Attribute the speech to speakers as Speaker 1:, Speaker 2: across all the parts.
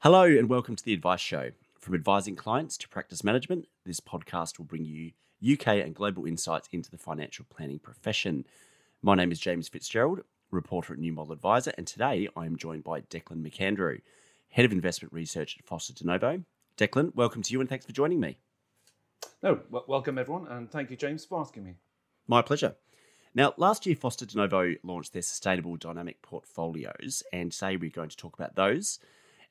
Speaker 1: Hello, and welcome to the Advice Show. From advising clients to practice management, this podcast will bring you UK and global insights into the financial planning profession. My name is James Fitzgerald, reporter at New Model Adviser, and today I am joined by Declan McAndrew, Head of Investment Research at Foster Denovo. Declan, welcome to you and thanks for joining me.
Speaker 2: Oh, no, w- welcome everyone, and thank you, James, for asking me.
Speaker 1: My pleasure. Now, last year, Foster Denovo launched their sustainable dynamic portfolios, and today we're going to talk about those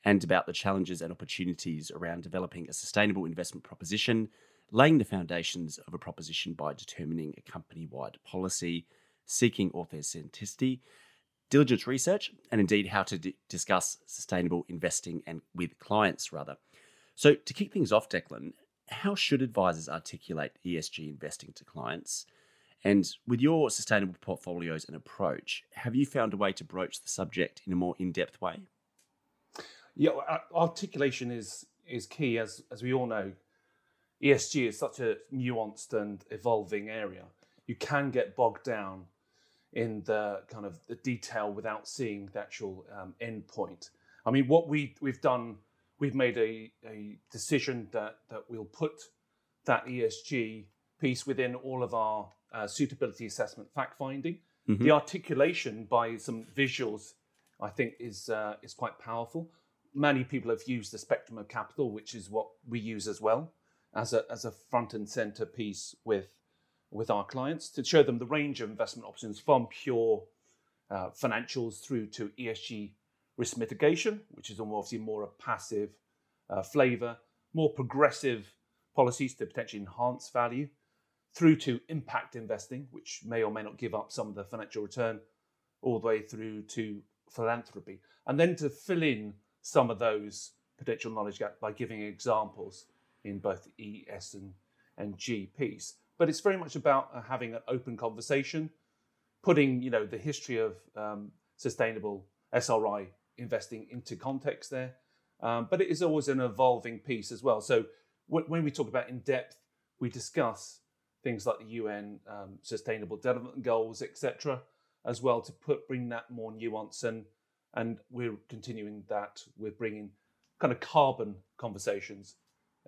Speaker 1: and about the challenges and opportunities around developing a sustainable investment proposition, laying the foundations of a proposition by determining a company wide policy, seeking authenticity, diligence research, and indeed how to d- discuss sustainable investing and with clients, rather. So, to kick things off, Declan, how should advisors articulate ESG investing to clients? And with your sustainable portfolios and approach, have you found a way to broach the subject in a more in depth way?
Speaker 2: Yeah, articulation is is key, as as we all know. ESG is such a nuanced and evolving area. You can get bogged down in the kind of the detail without seeing the actual um, end point. I mean, what we we've done, we've made a, a decision that that we'll put that ESG piece within all of our uh, suitability assessment fact finding. Mm-hmm. The articulation by some visuals, I think, is uh, is quite powerful many people have used the spectrum of capital, which is what we use as well as a, as a front and center piece with, with our clients to show them the range of investment options from pure uh, financials through to ESG risk mitigation, which is obviously more a passive uh, flavor, more progressive policies to potentially enhance value, through to impact investing, which may or may not give up some of the financial return, all the way through to philanthropy. And then to fill in some of those potential knowledge gaps by giving examples in both E, S, and, and G piece. But it's very much about uh, having an open conversation, putting you know the history of um, sustainable SRI investing into context there. Um, but it is always an evolving piece as well. So w- when we talk about in depth, we discuss things like the UN um, Sustainable Development Goals, etc., as well to put bring that more nuance and and we're continuing that. We're bringing kind of carbon conversations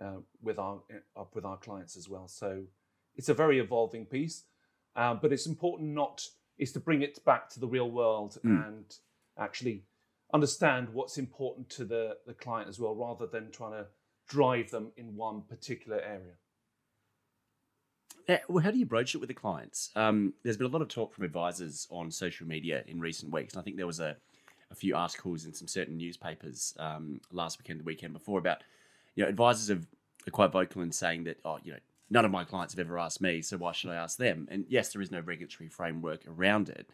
Speaker 2: uh, with our uh, with our clients as well. So it's a very evolving piece, uh, but it's important not is to bring it back to the real world mm. and actually understand what's important to the, the client as well, rather than trying to drive them in one particular area.
Speaker 1: Yeah, well, how do you broach it with the clients? Um, there's been a lot of talk from advisors on social media in recent weeks, and I think there was a a few articles in some certain newspapers um, last weekend, the weekend before, about you know advisors have, are quite vocal in saying that oh you know none of my clients have ever asked me, so why should I ask them? And yes, there is no regulatory framework around it,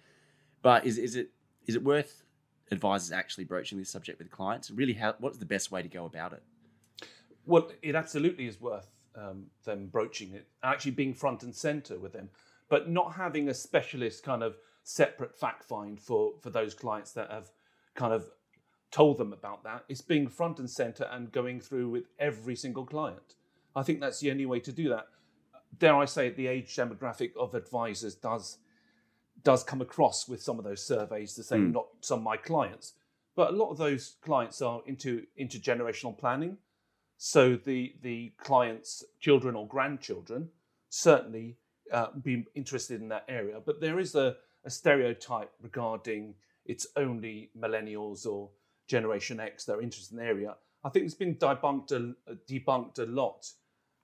Speaker 1: but is is it is it worth advisors actually broaching this subject with clients? Really, how what's the best way to go about it?
Speaker 2: Well, it absolutely is worth um, them broaching it, actually being front and center with them, but not having a specialist kind of separate fact find for for those clients that have kind of told them about that. It's being front and center and going through with every single client. I think that's the only way to do that. Dare I say, the age demographic of advisors does does come across with some of those surveys to say mm. not some of my clients, but a lot of those clients are into intergenerational planning. So the the clients' children or grandchildren certainly uh, be interested in that area. But there is a, a stereotype regarding it's only millennials or Generation X that are interested in the area. I think it's been debunked a, debunked a lot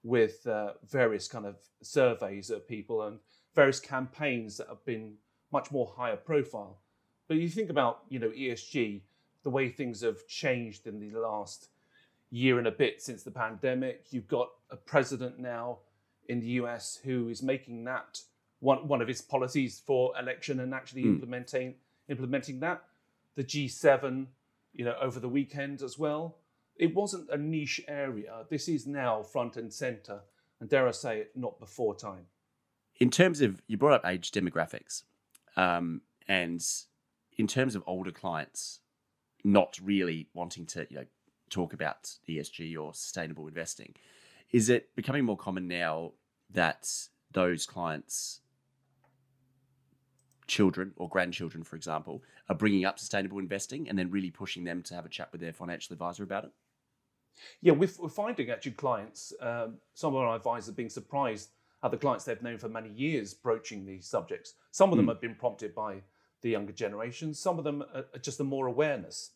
Speaker 2: with uh, various kind of surveys of people and various campaigns that have been much more higher profile. But you think about you know ESG, the way things have changed in the last year and a bit since the pandemic. You've got a president now in the US who is making that one one of his policies for election and actually mm. implementing implementing that. The G7, you know, over the weekend as well. It wasn't a niche area. This is now front and center, and dare I say it, not before time.
Speaker 1: In terms of, you brought up age demographics, um, and in terms of older clients not really wanting to, you know, talk about ESG or sustainable investing, is it becoming more common now that those clients children or grandchildren, for example, are bringing up sustainable investing and then really pushing them to have a chat with their financial advisor about it?
Speaker 2: Yeah, we're, we're finding actually clients, um, some of our advisors being surprised at the clients they've known for many years broaching these subjects. Some of them mm. have been prompted by the younger generation, some of them are just the more awareness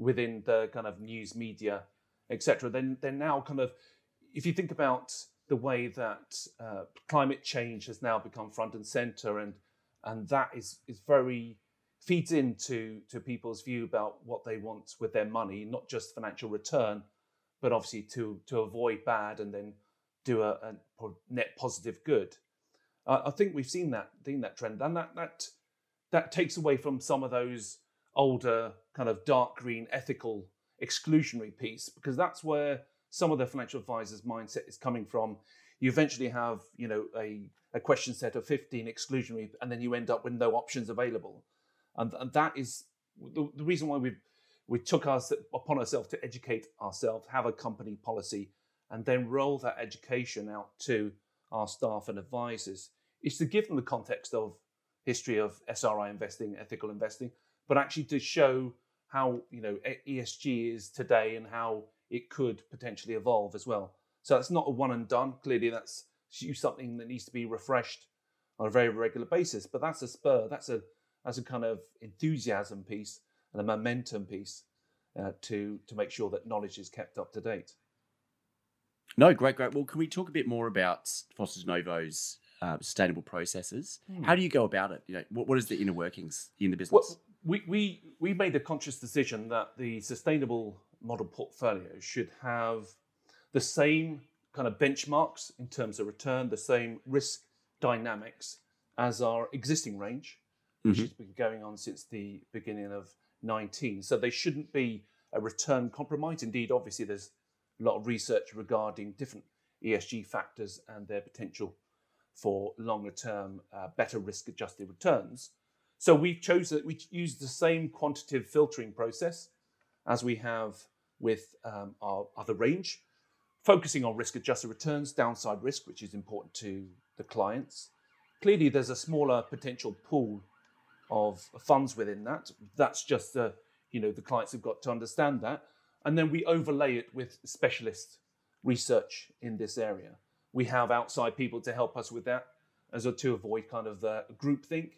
Speaker 2: within the kind of news media, etc. Then they're now kind of, if you think about the way that uh, climate change has now become front and center and and that is is very feeds into to people's view about what they want with their money, not just financial return, but obviously to to avoid bad and then do a, a net positive good. Uh, I think we've seen that seen that trend, and that that that takes away from some of those older kind of dark green ethical exclusionary piece because that's where some of the financial advisors mindset is coming from. You eventually have you know a, a question set of 15 exclusionary and then you end up with no options available. And, and that is the, the reason why we we took us upon ourselves to educate ourselves have a company policy and then roll that education out to our staff and advisors is to give them the context of history of SRI investing, ethical investing, but actually to show how you know ESG is today and how it could potentially evolve as well. So that's not a one and done. Clearly, that's something that needs to be refreshed on a very regular basis. But that's a spur. That's a that's a kind of enthusiasm piece and a momentum piece uh, to to make sure that knowledge is kept up to date.
Speaker 1: No, great, great. Well, can we talk a bit more about Foster Novo's uh, sustainable processes? Hmm. How do you go about it? You know, what, what is the inner workings in the business?
Speaker 2: Well, we, we, we made a conscious decision that the sustainable model portfolio should have the same kind of benchmarks in terms of return, the same risk dynamics as our existing range, which mm-hmm. has been going on since the beginning of 19. So they shouldn't be a return compromise. Indeed, obviously, there's a lot of research regarding different ESG factors and their potential for longer term, uh, better risk adjusted returns. So we've chosen, we use the same quantitative filtering process as we have with um, our other range, focusing on risk adjusted returns, downside risk, which is important to the clients. Clearly, there's a smaller potential pool of funds within that. That's just the, you know, the clients have got to understand that. And then we overlay it with specialist research in this area. We have outside people to help us with that as a, to avoid kind of the groupthink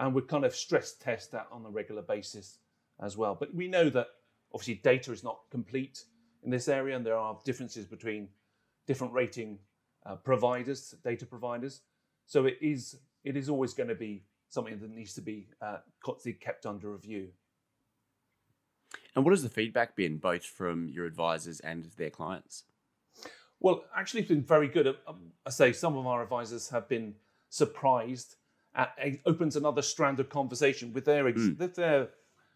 Speaker 2: and we kind of stress test that on a regular basis as well. But we know that obviously data is not complete in this area, and there are differences between different rating uh, providers, data providers. So it is it is always going to be something that needs to be uh, constantly kept under review.
Speaker 1: And what has the feedback been, both from your advisors and their clients?
Speaker 2: Well, actually, it's been very good. Um, I say some of our advisors have been surprised it opens another strand of conversation with their mm. with their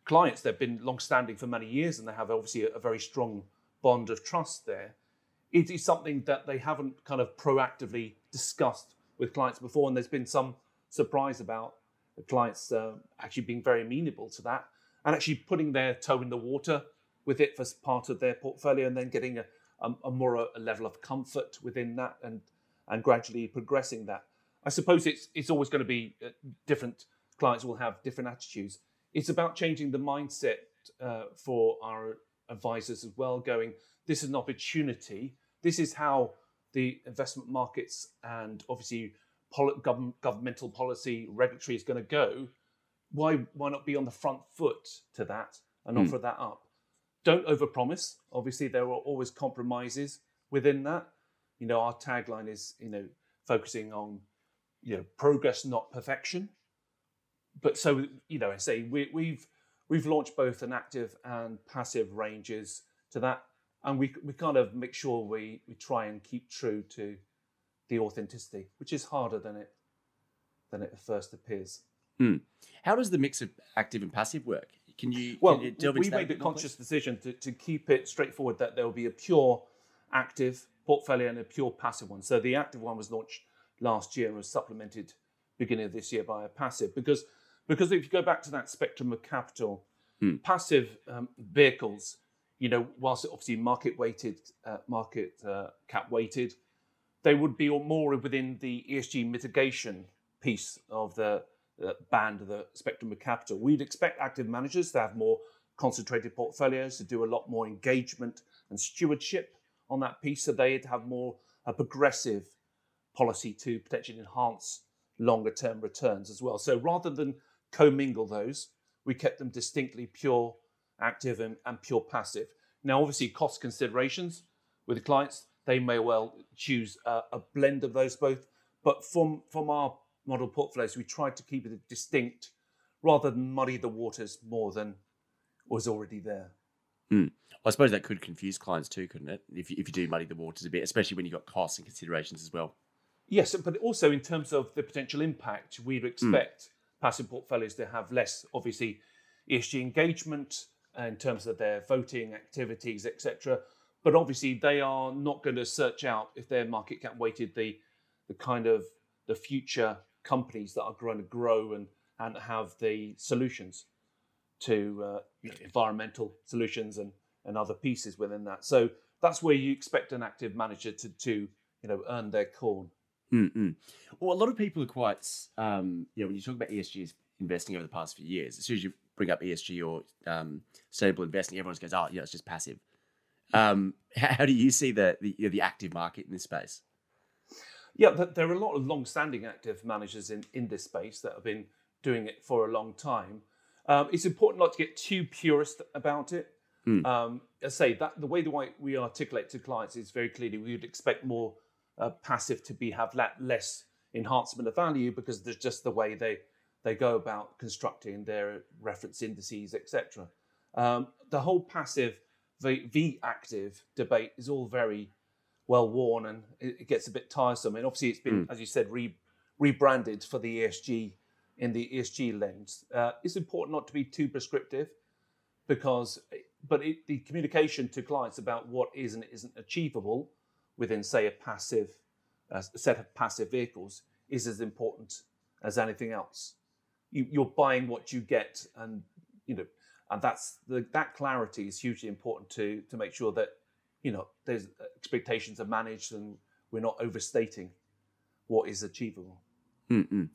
Speaker 2: clients. They've been long-standing for many years, and they have obviously a, a very strong bond of trust there. It is something that they haven't kind of proactively discussed with clients before, and there's been some surprise about the clients uh, actually being very amenable to that and actually putting their toe in the water with it for part of their portfolio, and then getting a, a, a more a level of comfort within that, and and gradually progressing that. I suppose it's it's always going to be uh, different. Clients will have different attitudes. It's about changing the mindset uh, for our advisors as well. Going, this is an opportunity. This is how the investment markets and obviously poli- government, governmental policy, regulatory is going to go. Why why not be on the front foot to that and mm. offer that up? Don't overpromise. Obviously, there are always compromises within that. You know, our tagline is you know focusing on you know progress, not perfection. But so you know, I say we, we've we've launched both an active and passive ranges to that, and we we kind of make sure we we try and keep true to the authenticity, which is harder than it than it first appears.
Speaker 1: Hmm. How does the mix of active and passive work? Can you
Speaker 2: well?
Speaker 1: Can
Speaker 2: you we made a conscious decision to, to keep it straightforward that there will be a pure active portfolio and a pure passive one. So the active one was launched last year and was supplemented beginning of this year by a passive because because if you go back to that spectrum of capital, hmm. passive um, vehicles, you know, whilst obviously market weighted, uh, market uh, cap weighted, they would be more within the ESG mitigation piece of the uh, band of the spectrum of capital. We'd expect active managers to have more concentrated portfolios, to do a lot more engagement and stewardship on that piece, so they'd have more a progressive policy to potentially enhance longer term returns as well. So rather than commingle those, we kept them distinctly pure active and, and pure passive. Now, obviously, cost considerations with the clients, they may well choose a, a blend of those both. But from, from our model portfolios, we tried to keep it distinct rather than muddy the waters more than was already there.
Speaker 1: Mm. I suppose that could confuse clients too, couldn't it? If you, if you do muddy the waters a bit, especially when you've got costs and considerations as well.
Speaker 2: Yes, but also in terms of the potential impact, we'd
Speaker 1: Hmm.
Speaker 2: expect passive portfolios to have less, obviously, ESG engagement in terms of their voting activities, etc. But obviously, they are not going to search out if they're market cap weighted the the kind of the future companies that are going to grow and and have the solutions to uh, environmental solutions and and other pieces within that. So that's where you expect an active manager to to you know earn their corn.
Speaker 1: Mm-mm. Well, a lot of people are quite, um, you know, when you talk about ESG investing over the past few years, as soon as you bring up ESG or um, sustainable investing, everyone goes, "Oh, yeah, it's just passive." Um, how, how do you see the the, you know, the active market in this space?
Speaker 2: Yeah, there are a lot of long-standing active managers in, in this space that have been doing it for a long time. Um, it's important not to get too purist about it.
Speaker 1: Mm.
Speaker 2: Um, I say that the way the way we articulate to clients is very clearly we would expect more uh, passive to be have less enhancement of value because there's just the way they they go about constructing their reference indices, etc. Um, the whole passive v, v active debate is all very well worn and it, it gets a bit tiresome. And obviously, it's been, as you said, re, rebranded for the ESG in the ESG lens. Uh, it's important not to be too prescriptive because, but it, the communication to clients about what is and isn't achievable within, say, a passive a set of passive vehicles is as important as anything else. You, you're buying what you get, and you know, and that's the, that clarity is hugely important to to make sure that you know there's expectations are managed and we're not overstating what is achievable.
Speaker 1: Mm-mm.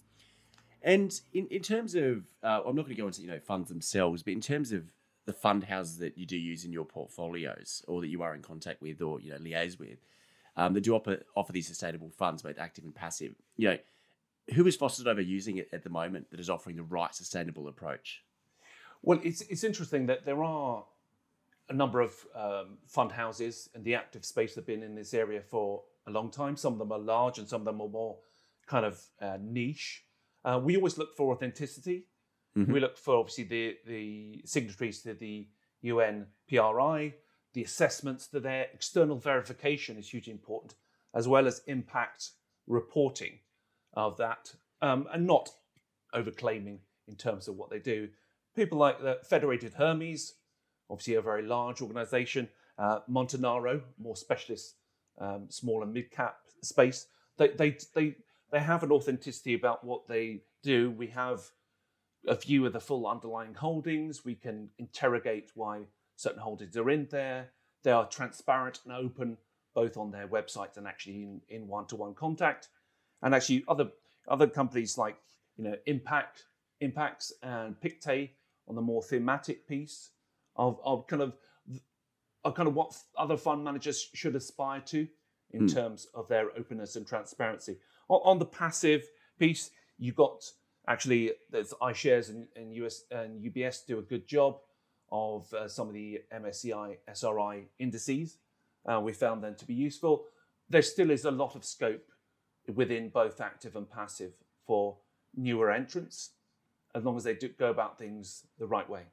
Speaker 1: And in, in terms of, uh, I'm not going to go into you know funds themselves, but in terms of the fund houses that you do use in your portfolios, or that you are in contact with, or you know liaise with, um, that do offer, offer these sustainable funds, both active and passive. You know, who is Foster Nova using it at the moment that is offering the right sustainable approach?
Speaker 2: Well, it's it's interesting that there are a number of um, fund houses in the active space that have been in this area for a long time. Some of them are large, and some of them are more kind of uh, niche. Uh, we always look for authenticity.
Speaker 1: Mhm.
Speaker 2: We look for obviously the the signatories to the UN PRI, the assessments that their external verification is hugely important, as well as impact reporting of that, um, and not overclaiming in terms of what they do. People like the Federated Hermes, obviously a very large organization, uh, Montanaro, more specialist, um, small and mid cap space. They, they, they, they have an authenticity about what they do. We have a view of the full underlying holdings. We can interrogate why certain holdings are in there. They are transparent and open, both on their websites and actually in, in one-to-one contact. And actually, other other companies like you know Impact, Impax, and Pictet on the more thematic piece of, of kind of are kind of what other fund managers should aspire to in
Speaker 1: Mm.
Speaker 2: terms of their openness and transparency. On, on the passive piece, you got actually there's iShares and, and US and UBS do a good job of uh, some of the MSCI SRI indices. Uh, we found them to be useful. There still is a lot of scope within both active and passive for newer entrants, as long as they do go about things the right way.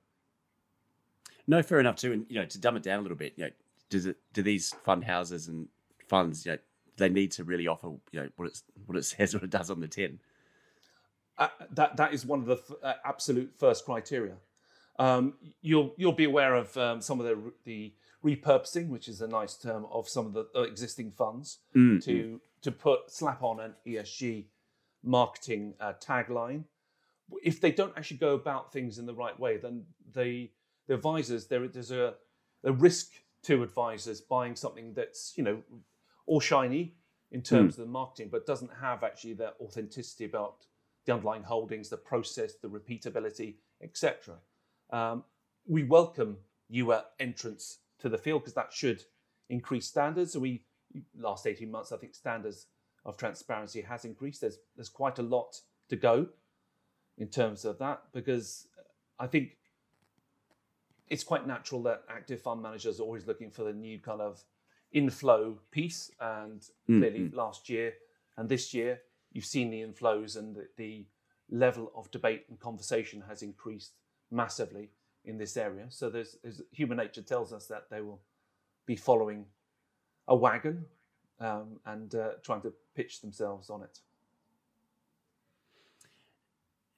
Speaker 1: No, fair enough too. And you know, to dumb it down a little bit, you know, does it do these fund houses and funds, you know, they need to really offer, you know, what it's what it says, what it does on the tin.
Speaker 2: Uh, that that is one of the f- uh, absolute first criteria. Um, you'll you'll be aware of um, some of the the repurposing, which is a nice term of some of the uh, existing funds
Speaker 1: Mm,
Speaker 2: to to put slap on an ESG marketing uh, tagline. If they don't actually go about things in the right way, then the the advisors there there's a a risk to advisors buying something that's you know all shiny in terms of the marketing, but doesn't have actually that authenticity about the underlying holdings, the process, the repeatability, etc. Um, we welcome newer entrants to the field because that should increase standards. So we last 18 months, I think standards of transparency has increased. There's there's quite a lot to go in terms of that because I think it's quite natural that active fund managers are always looking for the new kind of inflow piece. And mm-hmm. clearly, last year and this year, you've seen the inflows and the, the level of debate and conversation has increased massively in this area. So there's, there's, human nature tells us that they will be following a wagon um, and uh, trying to pitch themselves on it.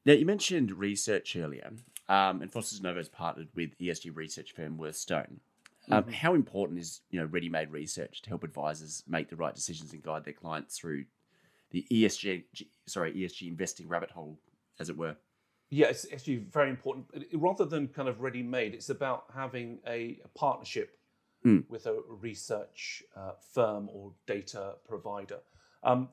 Speaker 1: Now you mentioned research earlier, um, and Foster de has partnered with ESG research firm Worthstone. Um, mm-hmm. How important is you know ready-made research to help advisors make the right decisions and guide their clients through the ESG sorry ESG investing rabbit hole, as it were?
Speaker 2: Yeah, it's actually very important. Rather than kind of ready-made, it's about having a, a partnership mm. with a research uh, firm or data provider. Um,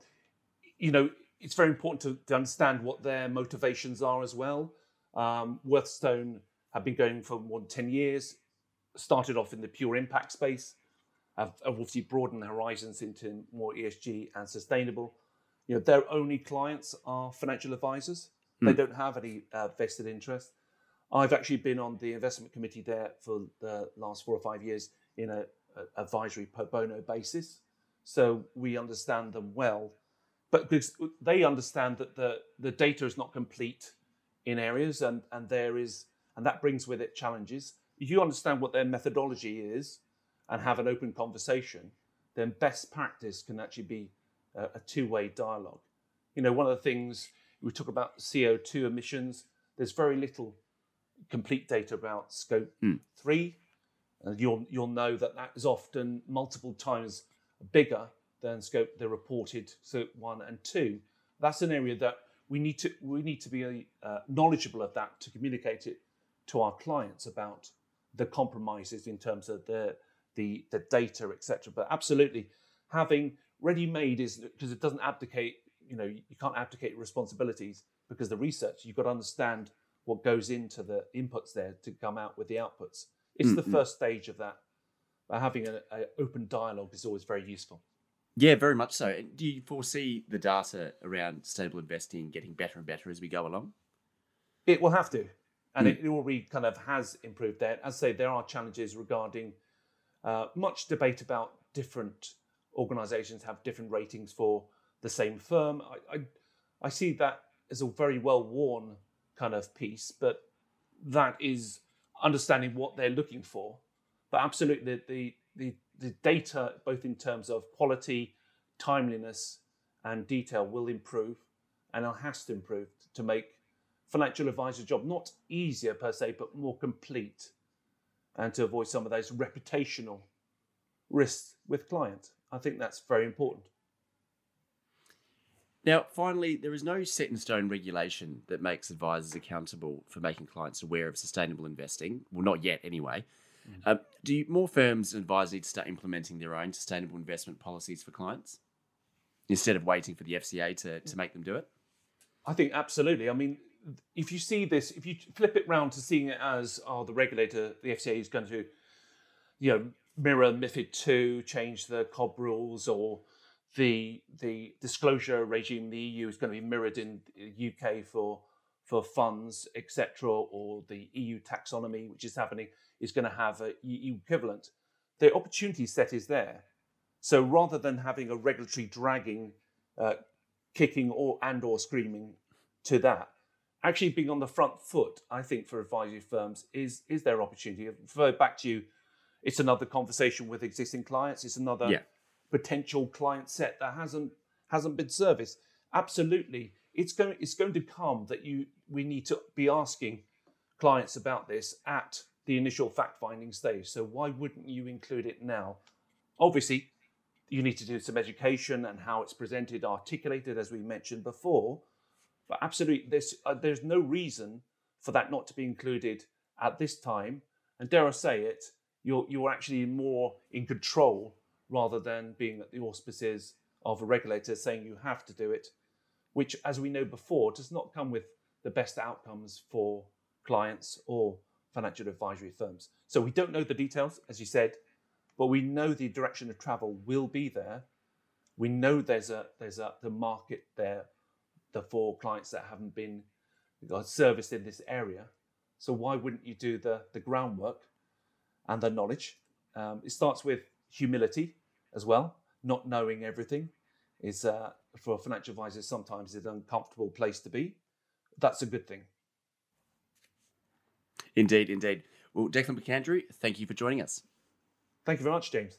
Speaker 2: you know, it's very important to, to, understand what their motivations are as well. Um, Worthstone have been going for more than 10 years, started off in the pure impact space, have, have obviously broadened their horizons into more ESG and sustainable. You know, their only clients are financial advisors. Mm. They don't have any uh, vested interest. I've actually been on the investment committee there for the last four or five years in a, a advisory pro bono basis. So we understand them well, but they understand that the, the data is not complete in areas and, and there is and that brings with it challenges. If you understand what their methodology is and have an open conversation, then best practice can actually be a, a two-way dialogue. You know, one of the things we talk about CO2 emissions, there's very little complete data about scope mm. three and you'll you'll know that that is often multiple times bigger than scope the reported scope one and two. That's an area that we need to we need to be uh, knowledgeable of that to communicate it to our clients about the compromises in terms of the the, the data, etc. But absolutely, having ready-made is because it doesn't abdicate. You know, you can't abdicate responsibilities because the research you've got to understand what goes into the inputs there to come out with the outputs. It's mm-hmm. the first stage of that. But having an open dialogue is always very useful.
Speaker 1: Yeah, very much so. Do you foresee the data around stable investing getting better and better as we go along?
Speaker 2: It will have to, and mm. it, already kind of has improved there. As I say, there are challenges regarding uh, much debate about different organisations have different ratings for the same firm. I, I, I see that as a very well worn kind of piece, but that is understanding what they're looking for. But absolutely, the, the, the data, both in terms of quality, timeliness, and detail, will improve and it has to improve to make financial advisor's job not easier per se, but more complete and to avoid some of those reputational risks with clients. I think that's very important.
Speaker 1: Now, finally, there is no set in stone regulation that makes advisors accountable for making clients aware of sustainable investing. Well, not yet, anyway. Mm. Uh, do you, more firms and advisors need to start implementing their own sustainable investment policies for clients instead of waiting for the FCA to, to make them do it?
Speaker 2: I think absolutely. I mean, if you see this, if you flip it round to seeing it as, oh, the regulator, the FCA is going to, you know, mirror MIFID two, change the COB rules, or the the disclosure regime the EU is going to be mirrored in the UK for for funds, etc., or the EU taxonomy, which is happening, is going to have a EU equivalent. The opportunity set is there. So rather than having a regulatory dragging, uh, kicking or and or screaming to that, actually being on the front foot, I think for advisory firms is is their opportunity. Refer back to you, it's another conversation with existing clients. It's another yeah potential client set that hasn't hasn't been serviced. Absolutely, it's going it's going to come that you we need to be asking clients about this at the initial fact finding stage. So why wouldn't you include it now? Obviously, you need to do some education and how it's presented, articulated, as we mentioned before. But absolutely, there's uh, there's no reason for that not to be included at this time. And dare I say it, you're you're actually more in control rather than being at the auspices of a regulator saying you have to do it. which, as we know before, does not come with the best outcomes for clients or financial advisory firms. So we don't know the details, as you said, but we know the direction of travel will be there. We know there's a there's a the market there the for clients that haven't been serviced in this area. So why wouldn't you do the the groundwork and the knowledge? Um, it starts with humility as well. Not knowing everything is uh, for financial advisors sometimes an uncomfortable place to be. That's a good thing.
Speaker 1: Indeed, indeed. Well, Declan McAndrew, thank you for joining us.
Speaker 2: Thank you very much, James.